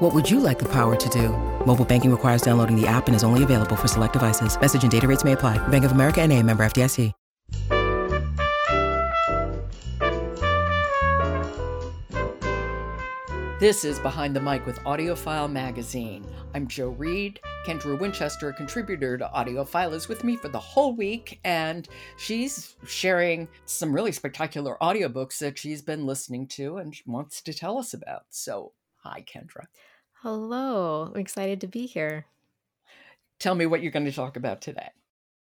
What would you like the power to do? Mobile banking requires downloading the app and is only available for select devices. Message and data rates may apply. Bank of America and a member FDIC. This is Behind the Mic with AudioFile Magazine. I'm Jo Reed. Kendra Winchester, a contributor to AudioFile, is with me for the whole week, and she's sharing some really spectacular audiobooks that she's been listening to and wants to tell us about. So, hi, Kendra. Hello. I'm excited to be here. Tell me what you're going to talk about today.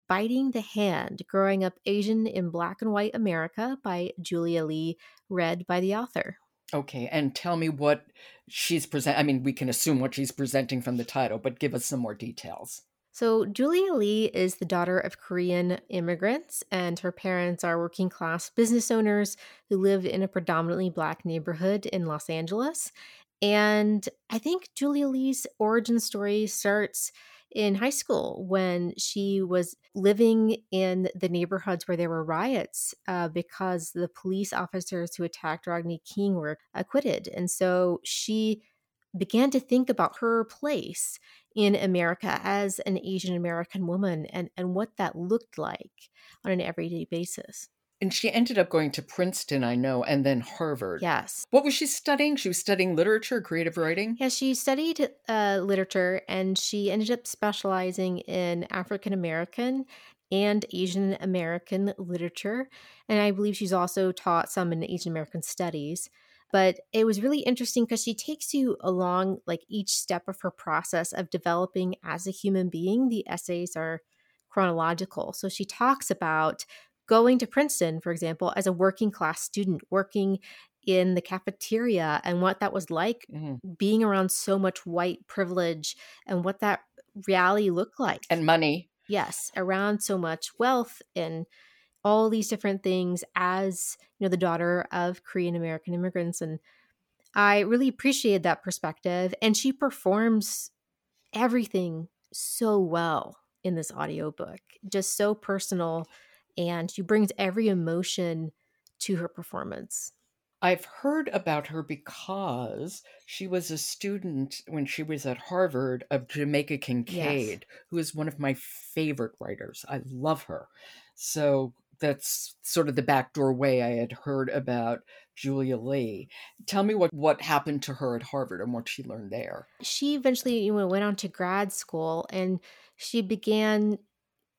Biting the Hand Growing Up Asian in Black and White America by Julia Lee, read by the author. Okay, and tell me what she's present. I mean, we can assume what she's presenting from the title, but give us some more details. So, Julia Lee is the daughter of Korean immigrants, and her parents are working class business owners who lived in a predominantly black neighborhood in Los Angeles. And I think Julia Lee's origin story starts in high school when she was living in the neighborhoods where there were riots uh, because the police officers who attacked Rodney King were acquitted. And so she began to think about her place in America as an Asian American woman and, and what that looked like on an everyday basis. And she ended up going to Princeton, I know, and then Harvard. Yes. What was she studying? She was studying literature, creative writing? Yeah, she studied uh, literature and she ended up specializing in African American and Asian American literature. And I believe she's also taught some in Asian American studies. But it was really interesting because she takes you along like each step of her process of developing as a human being. The essays are chronological. So she talks about going to Princeton, for example, as a working class student, working in the cafeteria and what that was like mm-hmm. being around so much white privilege and what that reality looked like. And money. Yes, around so much wealth and all these different things as, you know, the daughter of Korean American immigrants and I really appreciated that perspective and she performs everything so well in this audiobook. Just so personal and she brings every emotion to her performance. I've heard about her because she was a student when she was at Harvard of Jamaica Kincaid, yes. who is one of my favorite writers. I love her. So that's sort of the backdoor way I had heard about Julia Lee. Tell me what, what happened to her at Harvard and what she learned there. She eventually you know, went on to grad school and she began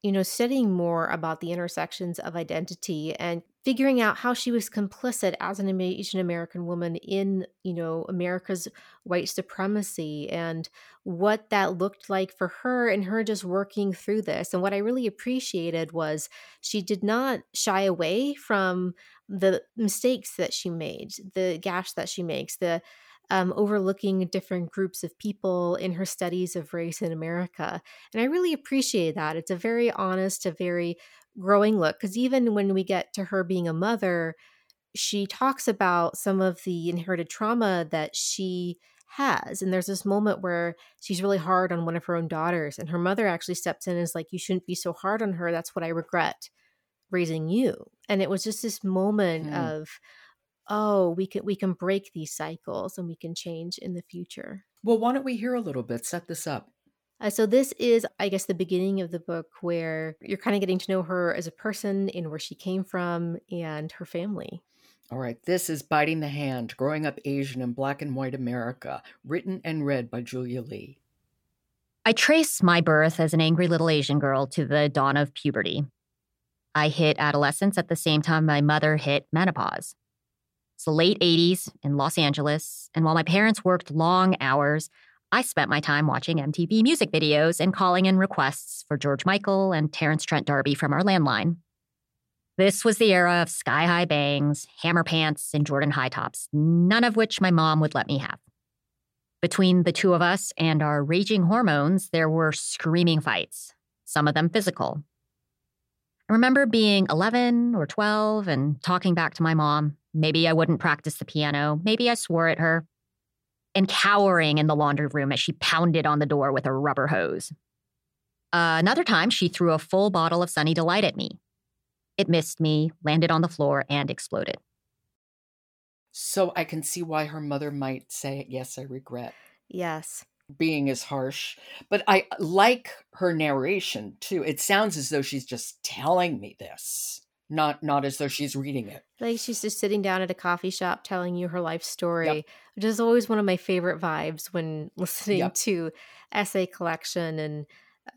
you know, studying more about the intersections of identity and figuring out how she was complicit as an Asian American woman in, you know, America's white supremacy and what that looked like for her and her just working through this. And what I really appreciated was she did not shy away from the mistakes that she made, the gash that she makes, the um, overlooking different groups of people in her studies of race in America. And I really appreciate that. It's a very honest, a very growing look. Because even when we get to her being a mother, she talks about some of the inherited trauma that she has. And there's this moment where she's really hard on one of her own daughters, and her mother actually steps in and is like, You shouldn't be so hard on her. That's what I regret raising you. And it was just this moment mm. of, oh we can we can break these cycles and we can change in the future. Well why don't we hear a little bit? Set this up. Uh, so this is i guess the beginning of the book where you're kind of getting to know her as a person and where she came from and her family. All right this is biting the hand growing up asian in black and white america written and read by julia lee. I trace my birth as an angry little asian girl to the dawn of puberty. I hit adolescence at the same time my mother hit menopause. It's the late 80s in Los Angeles, and while my parents worked long hours, I spent my time watching MTV music videos and calling in requests for George Michael and Terence Trent D'Arby from our landline. This was the era of sky high bangs, hammer pants, and Jordan high tops, none of which my mom would let me have. Between the two of us and our raging hormones, there were screaming fights, some of them physical. I remember being 11 or 12 and talking back to my mom. Maybe I wouldn't practice the piano. Maybe I swore at her. And cowering in the laundry room as she pounded on the door with a rubber hose. Uh, another time, she threw a full bottle of Sunny Delight at me. It missed me, landed on the floor, and exploded. So I can see why her mother might say, Yes, I regret. Yes. Being as harsh. But I like her narration too. It sounds as though she's just telling me this. Not not as though she's reading it. Like she's just sitting down at a coffee shop telling you her life story, yep. which is always one of my favorite vibes when listening yep. to essay collection and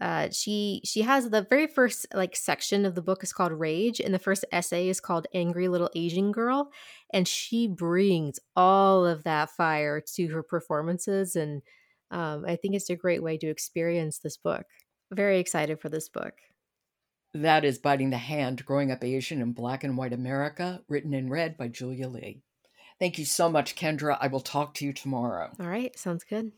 uh, she she has the very first like section of the book is called rage and the first essay is called angry little asian girl and she brings all of that fire to her performances and um, i think it's a great way to experience this book very excited for this book that is biting the hand growing up asian in black and white america written in read by julia lee thank you so much kendra i will talk to you tomorrow all right sounds good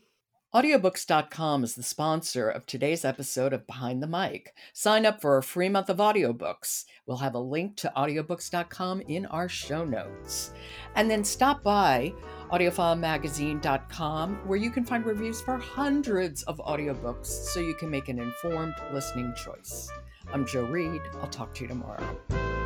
Audiobooks.com is the sponsor of today's episode of Behind the Mic. Sign up for a free month of audiobooks. We'll have a link to audiobooks.com in our show notes. And then stop by audiofilemagazine.com where you can find reviews for hundreds of audiobooks so you can make an informed listening choice. I'm Jo Reed. I'll talk to you tomorrow.